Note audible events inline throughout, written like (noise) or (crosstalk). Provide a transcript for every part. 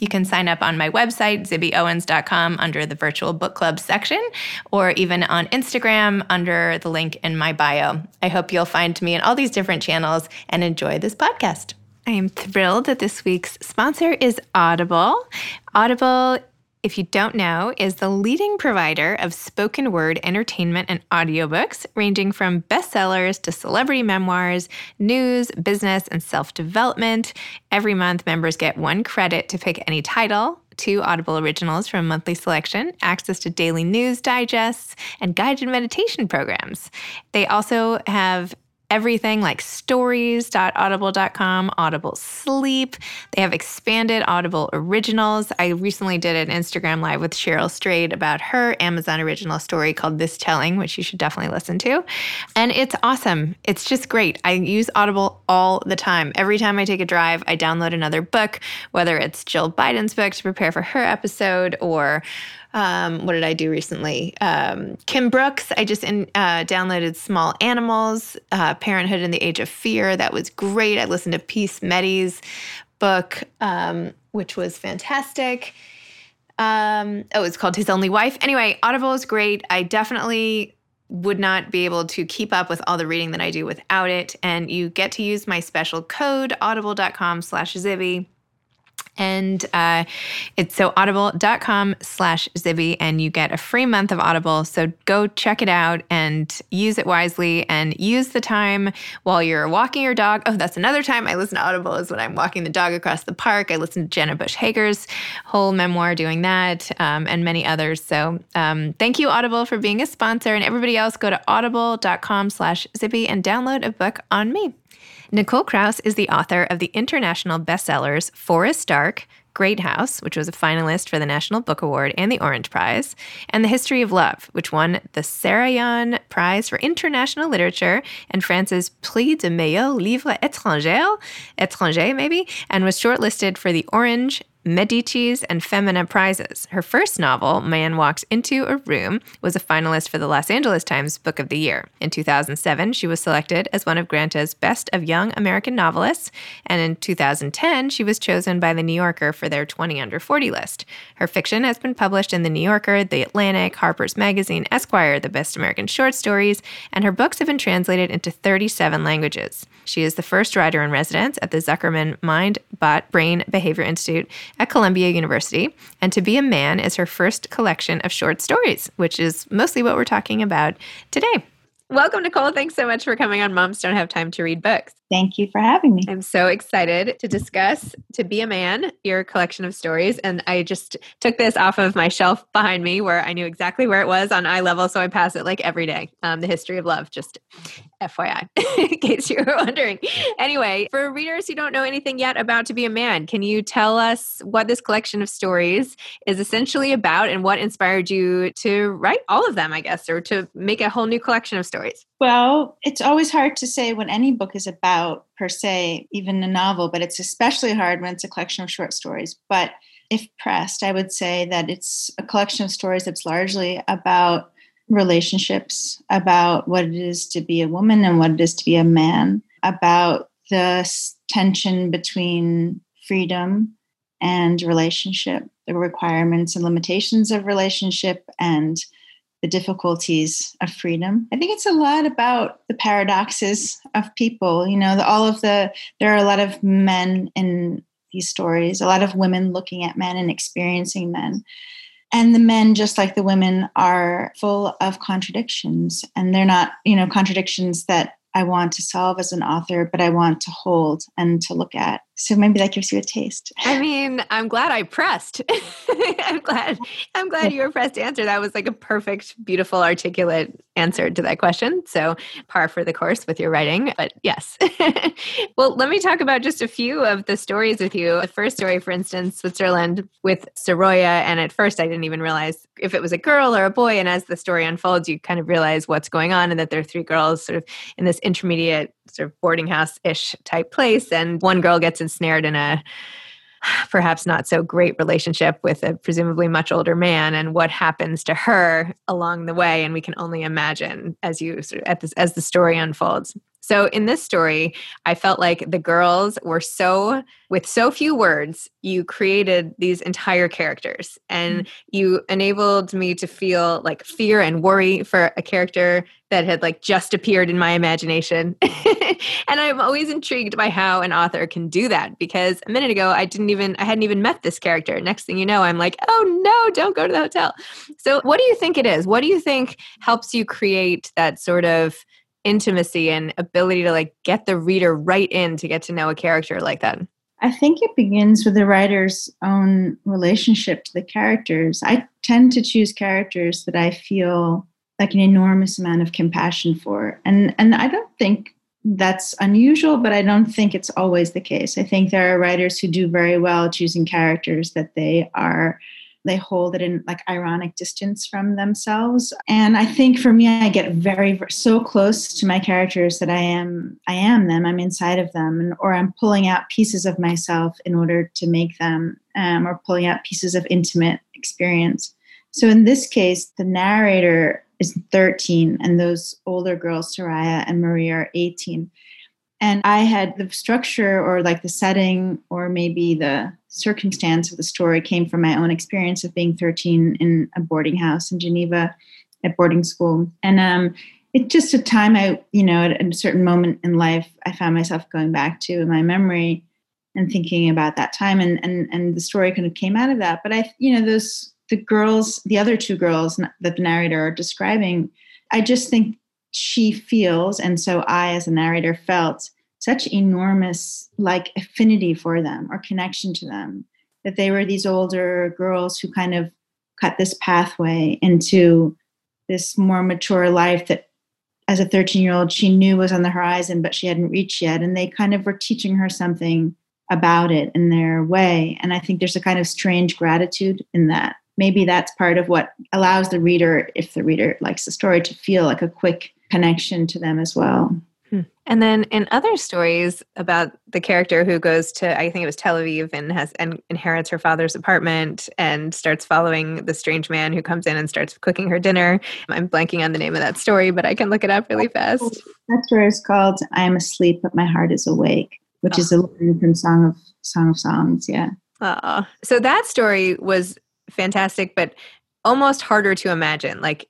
You can sign up on my website, zibbyowens.com, under the virtual book club section, or even on Instagram under the link in my bio. I hope you'll find me in all these different channels and enjoy this podcast. I am thrilled that this week's sponsor is Audible. Audible if you don't know, is the leading provider of spoken word entertainment and audiobooks, ranging from bestsellers to celebrity memoirs, news, business, and self development. Every month, members get one credit to pick any title two Audible originals from monthly selection, access to daily news digests, and guided meditation programs. They also have everything like stories.audible.com, Audible Sleep. They have expanded Audible originals. I recently did an Instagram live with Cheryl Strayed about her Amazon original story called This Telling, which you should definitely listen to. And it's awesome. It's just great. I use Audible all the time. Every time I take a drive, I download another book, whether it's Jill Biden's book to prepare for her episode or um, what did I do recently? Um, Kim Brooks. I just in, uh, downloaded Small Animals, uh, Parenthood in the Age of Fear. That was great. I listened to Peace Medie's book, um, which was fantastic. Um, oh, it's called His Only Wife. Anyway, Audible is great. I definitely would not be able to keep up with all the reading that I do without it. And you get to use my special code, audible.com slash Zibby and uh, it's so audible.com slash Zibby, and you get a free month of Audible. So go check it out and use it wisely and use the time while you're walking your dog. Oh, that's another time I listen to Audible is when I'm walking the dog across the park. I listen to Jenna Bush Hager's whole memoir doing that um, and many others. So um, thank you, Audible, for being a sponsor. And everybody else, go to audible.com slash Zibby and download a book on me. Nicole Krauss is the author of the international bestsellers Forest Dark, Great House, which was a finalist for the National Book Award and the Orange Prize, and The History of Love, which won the Saroyan Prize for International Literature and France's Prix de Meilleur Livre Étranger, étranger maybe, and was shortlisted for the Orange Medicis, and Femina prizes. Her first novel, Man Walks Into a Room, was a finalist for the Los Angeles Times Book of the Year. In 2007, she was selected as one of Granta's Best of Young American Novelists, and in 2010, she was chosen by The New Yorker for their 20 Under 40 list. Her fiction has been published in The New Yorker, The Atlantic, Harper's Magazine, Esquire, The Best American Short Stories, and her books have been translated into 37 languages. She is the first writer in residence at the Zuckerman Mind, Bot, Brain Behavior Institute at Columbia University. And To Be a Man is her first collection of short stories, which is mostly what we're talking about today. Welcome, Nicole. Thanks so much for coming on Moms Don't Have Time to Read Books. Thank you for having me. I'm so excited to discuss To Be a Man, your collection of stories. And I just took this off of my shelf behind me where I knew exactly where it was on eye level. So I pass it like every day. Um, the History of Love, just FYI, (laughs) in case you were wondering. Anyway, for readers who don't know anything yet about To Be a Man, can you tell us what this collection of stories is essentially about and what inspired you to write all of them, I guess, or to make a whole new collection of stories? Well, it's always hard to say what any book is about, per se, even a novel, but it's especially hard when it's a collection of short stories. But if pressed, I would say that it's a collection of stories that's largely about relationships, about what it is to be a woman and what it is to be a man, about the tension between freedom and relationship, the requirements and limitations of relationship, and the difficulties of freedom. I think it's a lot about the paradoxes of people. You know, the, all of the, there are a lot of men in these stories, a lot of women looking at men and experiencing men. And the men, just like the women, are full of contradictions. And they're not, you know, contradictions that I want to solve as an author, but I want to hold and to look at. So maybe that gives you a taste. I mean, I'm glad I pressed. (laughs) I'm glad I'm glad you were pressed to answer. That was like a perfect, beautiful, articulate answer to that question. So par for the course with your writing. But yes. (laughs) well, let me talk about just a few of the stories with you. The first story, for instance, Switzerland with Soraya. And at first I didn't even realize if it was a girl or a boy. And as the story unfolds, you kind of realize what's going on and that there are three girls sort of in this intermediate sort of boarding house ish type place. And one girl gets ensnared in a perhaps not so great relationship with a presumably much older man and what happens to her along the way and we can only imagine as you sort of, as the story unfolds so in this story, I felt like the girls were so, with so few words, you created these entire characters and mm-hmm. you enabled me to feel like fear and worry for a character that had like just appeared in my imagination. (laughs) and I'm always intrigued by how an author can do that because a minute ago I didn't even I hadn't even met this character. Next thing you know, I'm like, "Oh no, don't go to the hotel." So, what do you think it is? What do you think helps you create that sort of intimacy and ability to like get the reader right in to get to know a character like that? I think it begins with the writer's own relationship to the characters. I tend to choose characters that I feel like an enormous amount of compassion for. And and I don't think that's unusual, but I don't think it's always the case. I think there are writers who do very well choosing characters that they are they hold it in like ironic distance from themselves. And i think for me i get very so close to my characters that i am i am them. I'm inside of them and, or i'm pulling out pieces of myself in order to make them um, or pulling out pieces of intimate experience. So in this case the narrator is 13 and those older girls soraya and maria are 18 and i had the structure or like the setting or maybe the circumstance of the story came from my own experience of being 13 in a boarding house in geneva at boarding school. And um, it's just a time i you know at a certain moment in life i found myself going back to in my memory and thinking about that time and and and the story kind of came out of that. But i you know those the girls the other two girls that the narrator are describing i just think she feels, and so I, as a narrator, felt such enormous like affinity for them or connection to them that they were these older girls who kind of cut this pathway into this more mature life that as a 13 year old she knew was on the horizon but she hadn't reached yet. And they kind of were teaching her something about it in their way. And i think there's a kind of strange gratitude in that maybe that's part of what allows the reader if the reader likes the story to feel like a quick connection to them as well. Hmm. And then in other stories about the character who goes to, I think it was Tel Aviv and has and inherits her father's apartment and starts following the strange man who comes in and starts cooking her dinner. I'm blanking on the name of that story, but I can look it up really fast. That story is called "I am asleep, but my heart is awake," which oh. is a line from Song of Song of Songs. Yeah. Oh, so that story was fantastic, but almost harder to imagine. Like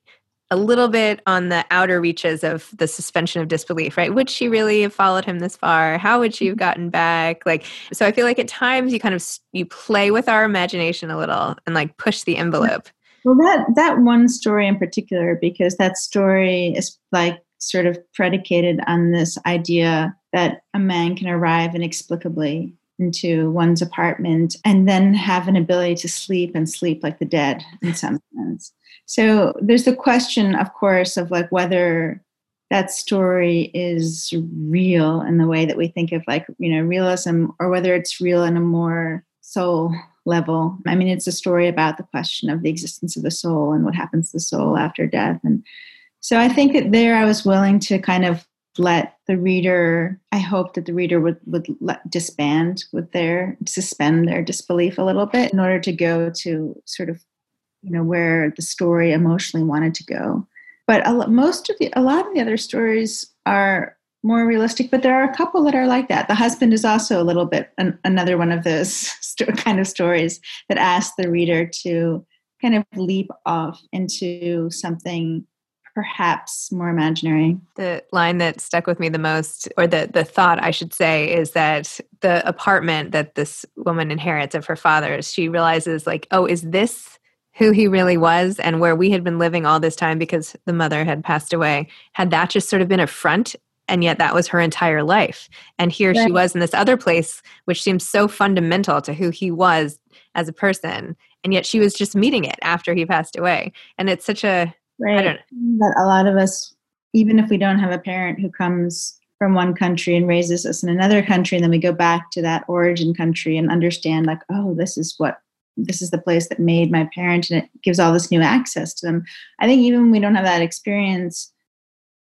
a little bit on the outer reaches of the suspension of disbelief, right? Would she really have followed him this far? How would she have mm-hmm. gotten back? Like, so I feel like at times you kind of you play with our imagination a little and like push the envelope. Well, that that one story in particular, because that story is like sort of predicated on this idea that a man can arrive inexplicably into one's apartment and then have an ability to sleep and sleep like the dead in some sense. So there's the question, of course, of like whether that story is real in the way that we think of like, you know, realism or whether it's real in a more soul level. I mean, it's a story about the question of the existence of the soul and what happens to the soul after death. And so I think that there I was willing to kind of let the reader i hope that the reader would would let, disband with their suspend their disbelief a little bit in order to go to sort of you know where the story emotionally wanted to go. But a, most of the a lot of the other stories are more realistic but there are a couple that are like that. The husband is also a little bit an, another one of those (laughs) st- kind of stories that ask the reader to kind of leap off into something perhaps more imaginary. The line that stuck with me the most, or the, the thought I should say, is that the apartment that this woman inherits of her father's, she realizes, like, oh, is this who he really was and where we had been living all this time because the mother had passed away? Had that just sort of been a front and yet that was her entire life and here right. she was in this other place which seems so fundamental to who he was as a person and yet she was just meeting it after he passed away and it's such a right. I don't know. That a lot of us even if we don't have a parent who comes from one country and raises us in another country and then we go back to that origin country and understand like oh this is what this is the place that made my parent and it gives all this new access to them i think even when we don't have that experience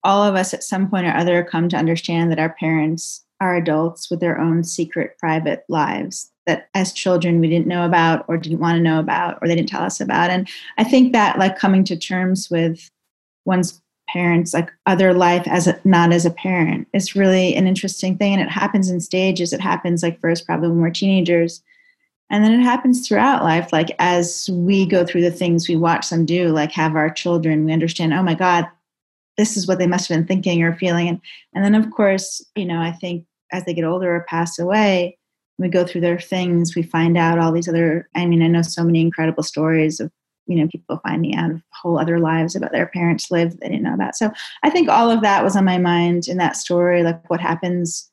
all of us at some point or other come to understand that our parents are adults with their own secret private lives that as children we didn't know about or didn't want to know about or they didn't tell us about. And i think that like coming to terms with one's parents like other life as a, not as a parent is really an interesting thing. And it happens in stages. It happens like first probably when we're teenagers. And then it happens throughout life like as we go through the things we watch them do like have our children we understand oh my god this is what they must have been thinking or feeling. And and then of course you know i think as they get older or pass away we go through their things we find out all these other i mean i know so many incredible stories of you know people finding out of whole other lives about their parents lived they didn't know about. So i think all of that was on my mind in that story like what happens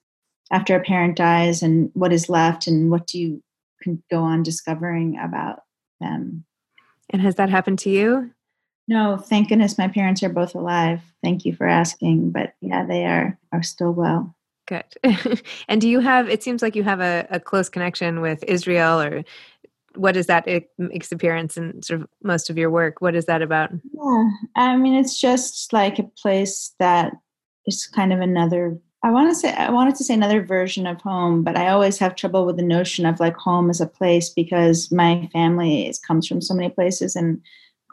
after a parent dies and what is left and what do you can go on discovering about them. And has that happened to you? No thank goodness my parents are both alive. Thank you for asking but yeah they are are still well good. (laughs) And do you have it seems like you have a, a close connection with israel or what is that makes appearance in sort of most of your work? What is that about? Yeah i mean it's just like a place that is kind of another i want to say i wanted to say another version of home but i always have trouble with the notion of like home as a place because my family is, comes from so many places and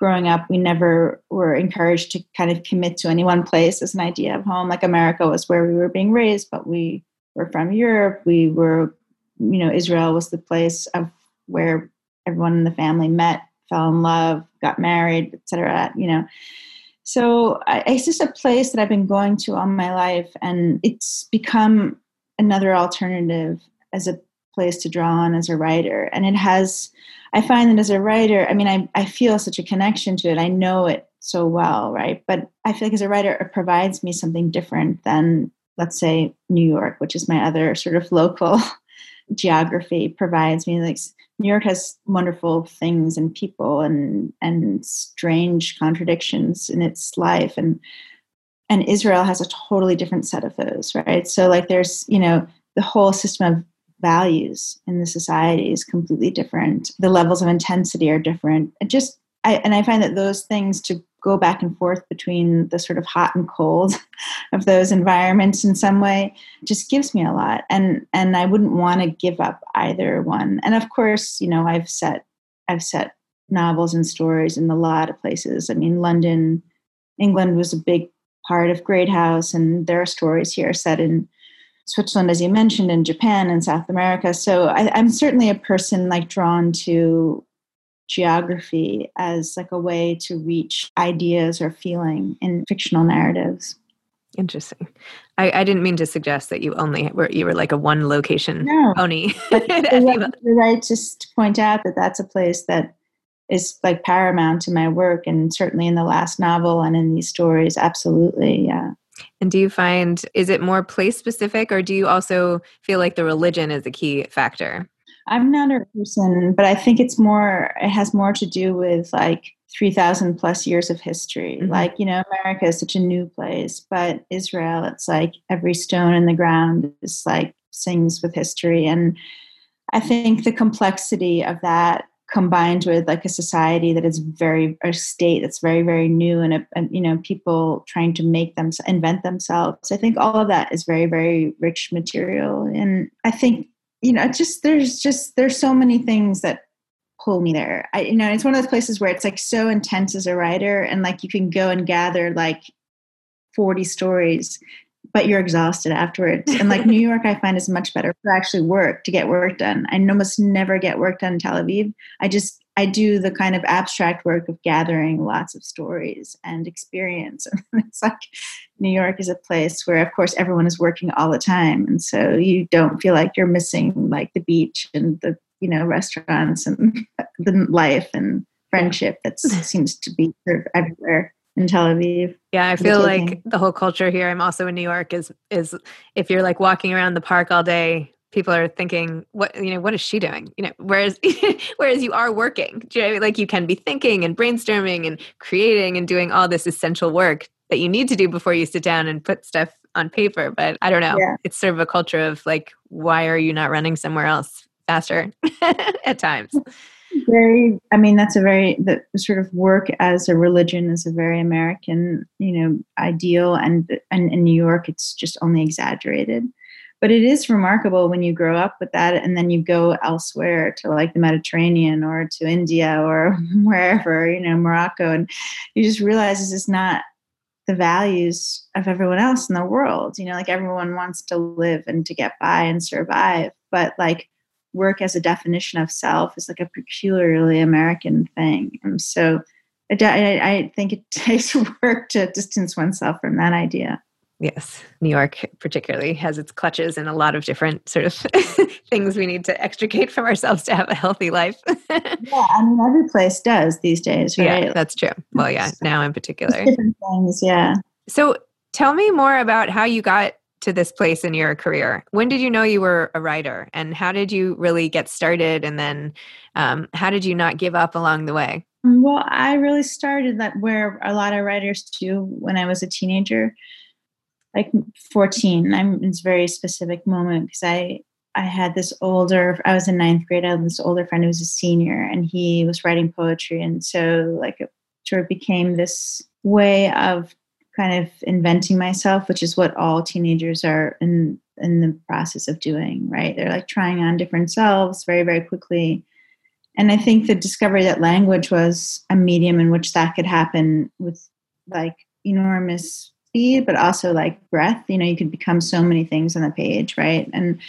growing up we never were encouraged to kind of commit to any one place as an idea of home like america was where we were being raised but we were from europe we were you know israel was the place of where everyone in the family met, fell in love, got married, etc. You know, so I, it's just a place that I've been going to all my life, and it's become another alternative as a place to draw on as a writer. And it has, I find that as a writer, I mean, I, I feel such a connection to it. I know it so well, right? But I feel like as a writer, it provides me something different than, let's say, New York, which is my other sort of local (laughs) geography provides me like New York has wonderful things and people and and strange contradictions in its life and and Israel has a totally different set of those, right? So like there's, you know, the whole system of values in the society is completely different. The levels of intensity are different. It just I and I find that those things to go back and forth between the sort of hot and cold (laughs) of those environments in some way just gives me a lot and and i wouldn't want to give up either one and of course you know i've set i've set novels and stories in a lot of places i mean london england was a big part of great house and there are stories here set in switzerland as you mentioned in japan and south america so I, i'm certainly a person like drawn to geography as like a way to reach ideas or feeling in fictional narratives. Interesting. I, I didn't mean to suggest that you only were you were like a one location no, (laughs) pony. (laughs) you're right just to point out that that's a place that is like paramount to my work and certainly in the last novel and in these stories absolutely yeah and do you find is it more place specific or do you also feel like the religion is a key factor I'm not a person, but I think it's more, it has more to do with like 3,000 plus years of history. Mm-hmm. Like, you know, America is such a new place, but Israel, it's like every stone in the ground is like sings with history. And I think the complexity of that combined with like a society that is very a state that's very very new and, a, and, you know people trying to make them invent themselves i think all of that is very very rich material and i think you know, just there's just there's so many things that pull me there. I you know, it's one of those places where it's like so intense as a writer and like you can go and gather like 40 stories but you're exhausted afterwards. And like New York, I find is much better for actually work to get work done. I almost never get work done in Tel Aviv. I just I do the kind of abstract work of gathering lots of stories and experience. And (laughs) it's like New York is a place where, of course, everyone is working all the time, and so you don't feel like you're missing like the beach and the you know restaurants and (laughs) the life and friendship that (laughs) seems to be sort of everywhere. In Tel Aviv. Yeah, I feel like the whole culture here. I'm also in New York. Is is if you're like walking around the park all day, people are thinking, what you know, what is she doing? You know, whereas (laughs) whereas you are working. You know, like you can be thinking and brainstorming and creating and doing all this essential work that you need to do before you sit down and put stuff on paper. But I don't know. Yeah. It's sort of a culture of like, why are you not running somewhere else faster (laughs) at times? Very i mean that's a very the sort of work as a religion is a very american you know ideal and and in new york it's just only exaggerated. But it is remarkable when you grow up with that and then you go elsewhere to like the mediterranean or to india or (laughs) wherever you know morocco and you just realize this is not the values of everyone else in the world. You know like everyone wants to live and to get by and survive but like work as a definition of self is like a peculiarly American thing. And so I, I think it (laughs) takes work to distance oneself from that idea. Yes, New York particularly has its clutches in a lot of different sort of (laughs) things we need to extricate from ourselves to have a healthy life. (laughs) yeah, I mean every place does these days, right? Yeah, that's true. Well, yeah, now in particular. Different things, yeah. So tell me more about how you got to this place in your career. When did you know you were a writer, and how did you really get started? And then, um, how did you not give up along the way? Well, I really started that where a lot of writers do when I was a teenager, like 14. I'm it's very specific moment because I I had this older I was in ninth grade. I had this older friend who was a senior, and he was writing poetry, and so like it sort of became this way of kind of inventing myself, which is what all teenagers are in in the process of doing, right? They're like trying on different selves very, very quickly. And I think the discovery that language was a medium in which that could happen with like enormous speed, but also like breath. You know, you could become so many things on the page, right? And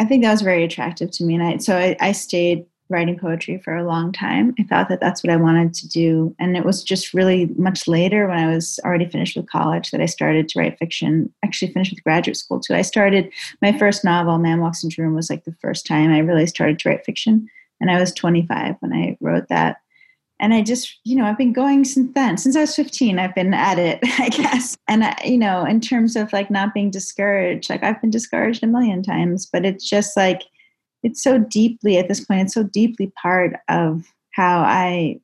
I think that was very attractive to me. And I so I, I stayed writing poetry for a long time. I thought that that's what I wanted to do. And it was just really much later when I was already finished with college that I started to write fiction, actually finished with graduate school too. I started my first novel, Man Walks Into Room, was like the first time I really started to write fiction. And I was 25 when I wrote that. And I just, you know, I've been going since then. Since I was 15, I've been at it, (laughs) I guess. And, I, you know, in terms of like not being discouraged, like I've been discouraged a million times, but it's just like, it's so deeply at this point it's so deeply part of how i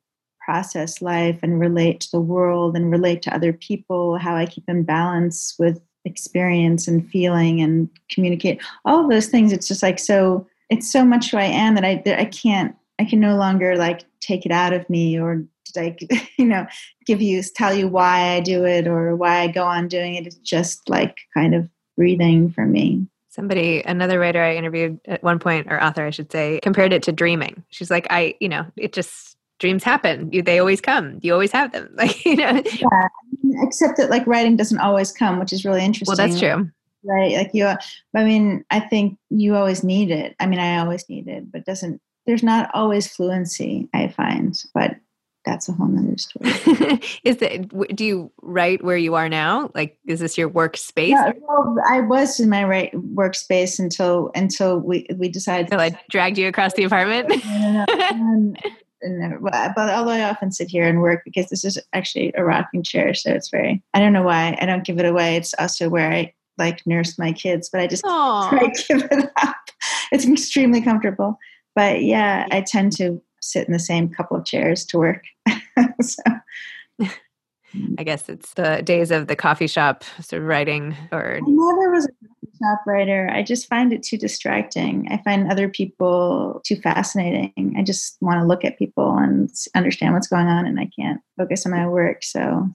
process life and relate to the world and relate to other people how i keep in balance with experience and feeling and communicate all those things. It's just like so it's so much who i am that i that i can't i can no longer like take it out of me or like (laughs) you know give you tell you why i do it or why i go on doing it. It's just like kind of breathing for me Somebody, another writer I interviewed at one point, or author, I should say, compared it to dreaming. She's like, I, you know, it just dreams happen. You, they always come. You always have them. (laughs) Like, you know. Yeah. Except that like writing doesn't always come, which is really interesting. Well, that's true. Right. Like you, I mean, I think you always need it. I mean, I always need it, but doesn't, there's not always fluency, I find, but that's a whole nother story. (laughs) is it? Do you write where you are now? Like, is this your workspace? Yeah, well, I was in my right workspace until until we we decided. So I dragged you across the apartment. Um, and, (laughs) and, but although I often sit here and work because this is actually a rocking chair, so it's very. I don't know why I don't give it away. It's also where I like nurse my kids, but I just I (laughs) give it up. It's extremely comfortable. But yeah, I tend to sit in the same couple of chairs to work. (laughs) so. I guess it's the days of the coffee shop sort of writing or I never was a coffee shop writer. I just find it too distracting. I find other people too fascinating. I just want to look at people and understand what's going on and I can't focus on my work. So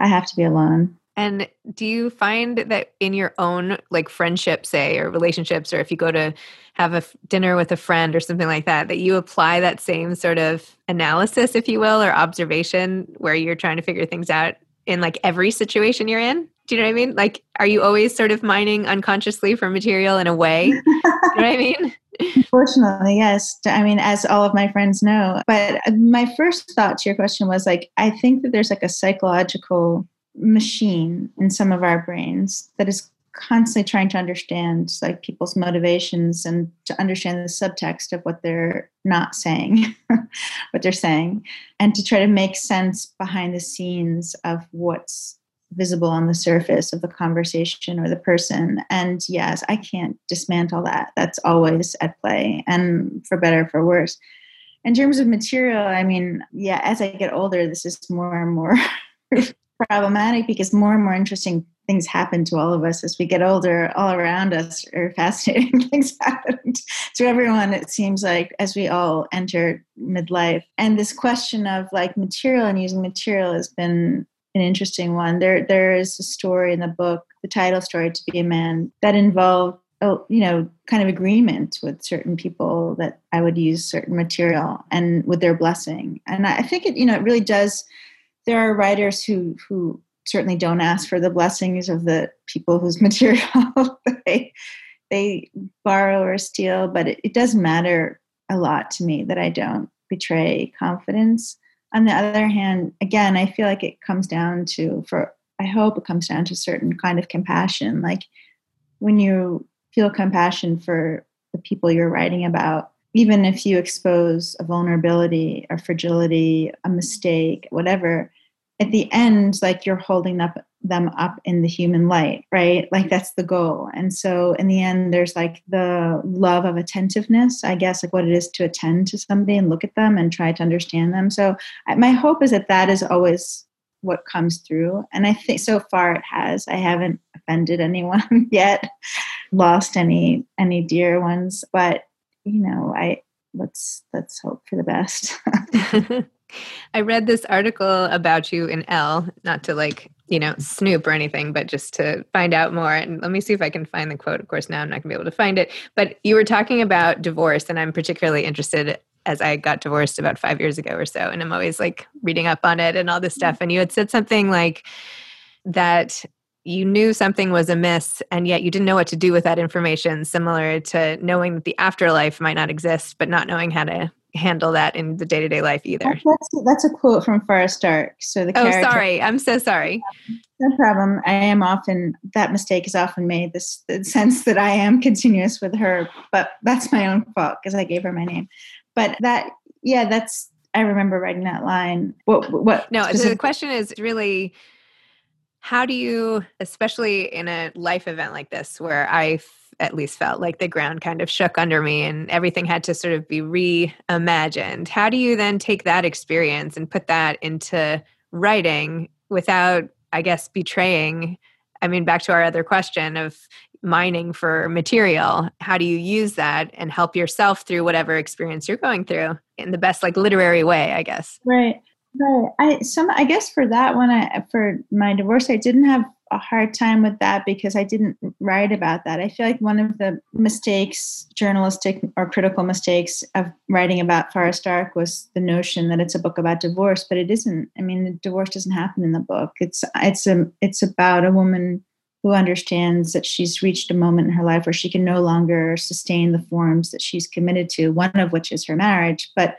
I have to be alone. And do you find that in your own like friendship, say, or relationships, or if you go to have a f- dinner with a friend or something like that, that you apply that same sort of analysis, if you will, or observation where you're trying to figure things out in like every situation you're in? Do you know what I mean? Like, are you always sort of mining unconsciously for material in a way? (laughs) you know what I mean? Unfortunately, yes. I mean, as all of my friends know. But uh, my first thought to your question was like, I think that there's like a psychological machine in some of our brains that is constantly trying to understand like people's motivations and to understand the subtext of what they're not saying, (laughs) what they're saying, and to try to make sense behind the scenes of what's visible on the surface of the conversation or the person. And yes, I can't dismantle that. That's always at play, and for better for worse. In terms of material, I mean, yeah, as I get older, this is more and more (laughs) (laughs) problematic because more and more interesting things happen to all of us as we get older. All around us are fascinating (laughs) things happen to everyone. It seems like as we all enter midlife, and this question of like material and using material has been an interesting one. There, there is a story in the book, the title story, "To Be a Man," that involved, oh, you know, kind of agreement with certain people that I would use certain material and with their blessing. And I think it, you know, it really does. There are writers who who certainly don't ask for the blessings of the people whose (laughs) material they they borrow or steal, but it, it does matter a lot to me that I don't betray confidence. On the other hand again i feel like it comes down to for i hope it comes down to a certain kind of compassion. Like when you feel compassion for the people you're writing about even if you expose a vulnerability a fragility a mistake whatever at the end like you're holding up them up in the human light, right? Like that's the goal. And so in the end, there's like the love of attentiveness, I guess, like what it is to attend to somebody and look at them and try to understand them. So my hope is that that is always what comes through. And I think so far it has. I haven't offended anyone (laughs) yet, lost any any dear ones, but you know, I let's let's hope for the best. (laughs) I read this article about you in Elle, not to like, you know, snoop or anything, but just to find out more. And let me see if I can find the quote. Of course, now I'm not going to be able to find it. But you were talking about divorce, and I'm particularly interested as I got divorced about five years ago or so. And I'm always like reading up on it and all this mm-hmm. stuff. And you had said something like that you knew something was amiss and yet you didn't know what to do with that information similar to knowing that the afterlife might not exist but not knowing how to handle that in the day-to-day life either. That's, that's a quote from Forest Dark so the oh sorry. I'm so sorry. No problem. I am often that mistake is often made this the sense that i am continuous with her but that's my own fault because i gave her my name. But that yeah that's i remember writing that line. What what no the question is really how do you especially in a life event like this where i at least felt like the ground kind of shook under me and everything had to sort of be reimagined. How do you then take that experience and put that into writing without, I guess, betraying? I mean, back to our other question of mining for material. How do you use that and help yourself through whatever experience you're going through in the best, like, literary way, I guess? Right. Right. I some I guess for that one I for my divorce I didn't have a hard time with that because I didn't write about that. I feel like one of the mistakes, journalistic or critical mistakes of writing about Forest Dark was the notion that it's a book about divorce, but it isn't. I mean, divorce doesn't happen in the book. It's it's a it's about a woman who understands that she's reached a moment in her life where she can no longer sustain the forms that she's committed to, one of which is her marriage, but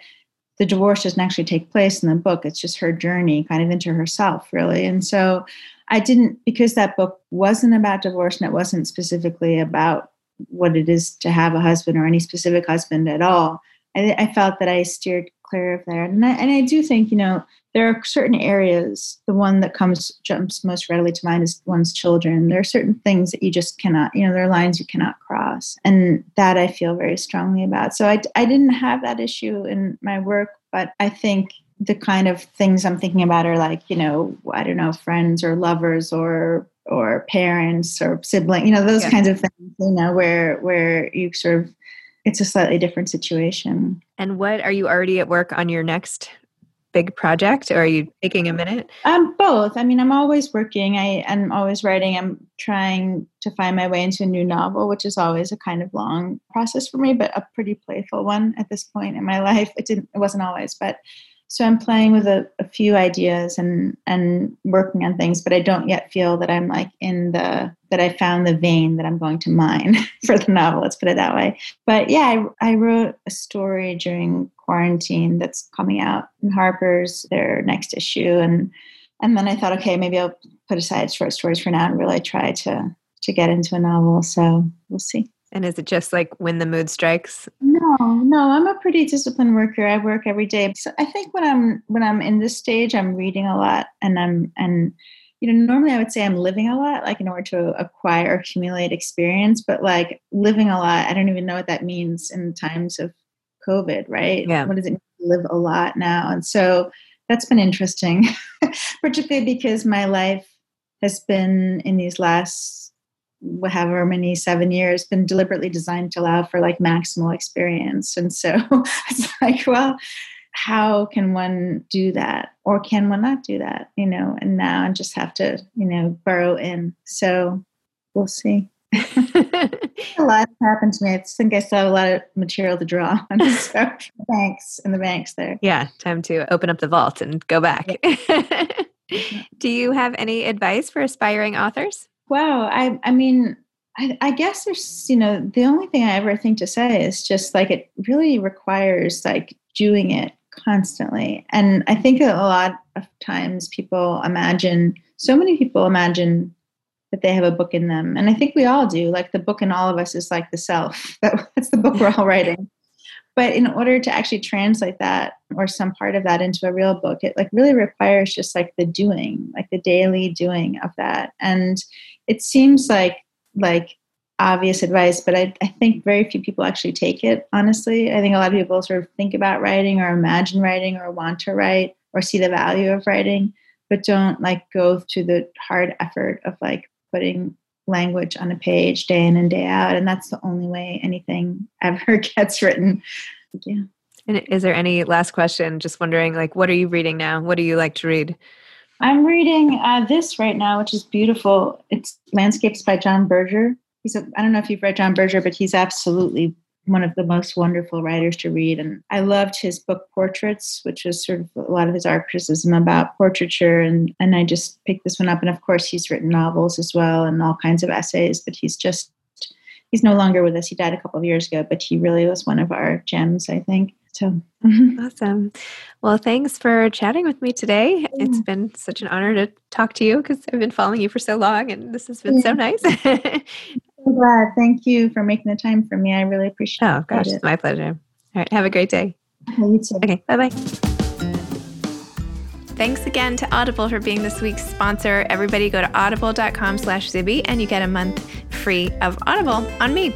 the divorce doesn't actually take place in the book. It's just her journey kind of into herself, really. And so I didn't, because that book wasn't about divorce and it wasn't specifically about what it is to have a husband or any specific husband at all. I, I felt that I steered clear of there. And I, and I do think, you know, there are certain areas, the one that comes, jumps most readily to mind is one's children. There are certain things that you just cannot, you know, there are lines you cannot cross. And that I feel very strongly about. So I, I didn't have that issue in my work, but I think the kind of things I'm thinking about are like, you know, I don't know, friends or lovers or or parents or sibling, you know, those yeah. kinds of things, you know, where where you sort of it's a slightly different situation. And what are you already at work on your next big project or are you taking a minute? Um both. I mean, I'm always working. I am always writing. I'm trying to find my way into a new novel, which is always a kind of long process for me, but a pretty playful one at this point in my (laughs) life. It didn't it wasn't always, but so I'm playing with a, a, few ideas and and working on things, but I don't yet feel that I'm like in the that I found the vein that I'm going to mine (laughs) for the novel. Let's put it that way. But yeah, I, I wrote a story during quarantine that's coming out in Harper's their next issue, and and then I thought, okay, maybe I'll put aside short stories for now and really try to to get into a novel. So we'll see. And is it just like when the mood strikes? No, no, I'm a pretty disciplined worker. I work every day. So I think when I'm when I'm in this stage, I'm reading a lot and I'm and you know, normally I would say I'm living a lot, like in order to acquire, or accumulate experience, but like living a lot, I don't even know what that means in times of COVID, right? Yeah. What does it mean to live a lot now? And so that's been interesting, (laughs) particularly because my life has been in these last however many seven years been deliberately designed to allow for like maximal experience and so (laughs) it's like well how can one do that or can one not do that you know and now i just have to you know burrow in so we'll see (laughs) a lot happened to me. I think I still have a lot of material to draw on. (laughs) So thanks in the banks there. Yeah, time to open up the vault and go back. Do you have any advice for aspiring authors? Wow, I I mean, I, I, guess there's you know the only thing I ever think to say is just like it really requires like doing it constantly, and I think a lot of times people imagine so many people imagine that they have a book in them. And I think we all do. Like the book in all of us is like the self. (laughs) That's the book we're all writing. But in order to actually translate that or some part of that into a real book, it like really requires just like the doing, like the daily doing of that. And it seems like like obvious advice, but I, I think very few people actually take it, honestly. I think a lot of people sort of think about writing or imagine writing or want to write or see the value of writing, but don't like go through the hard effort of like putting language on a page day in and day out and that's the only way anything (laughs) ever gets written. Yeah. And is there any last question? Just wondering like what are you reading now? What do you like to read i'm reading uh, this right now which is beautiful it's landscapes by john berger he's a, i don't know if you've read john berger but he's absolutely one of the most wonderful writers to read. And I loved his book Portraits, which was sort of a lot of his art criticism about portraiture. And, and I just picked this one up. And of course, he's written novels as well and all kinds of essays, but he's just, he's no longer with us. He died a couple of years ago, but he really was one of our gems, I think. So mm-hmm. awesome. Well, thanks for chatting with me today. Yeah. It's been such an honor to talk to you because I've been following you for so long and this has been yeah. so nice. (laughs) so glad. Thank you for making the time for me. I really appreciate it. Oh, gosh, it. it's my pleasure. All right. Have a great day. Okay, you too. Okay. Bye bye. Thanks again to Audible for being this week's sponsor. Everybody go to audible.com slash Zibby and you get a month free of Audible on me.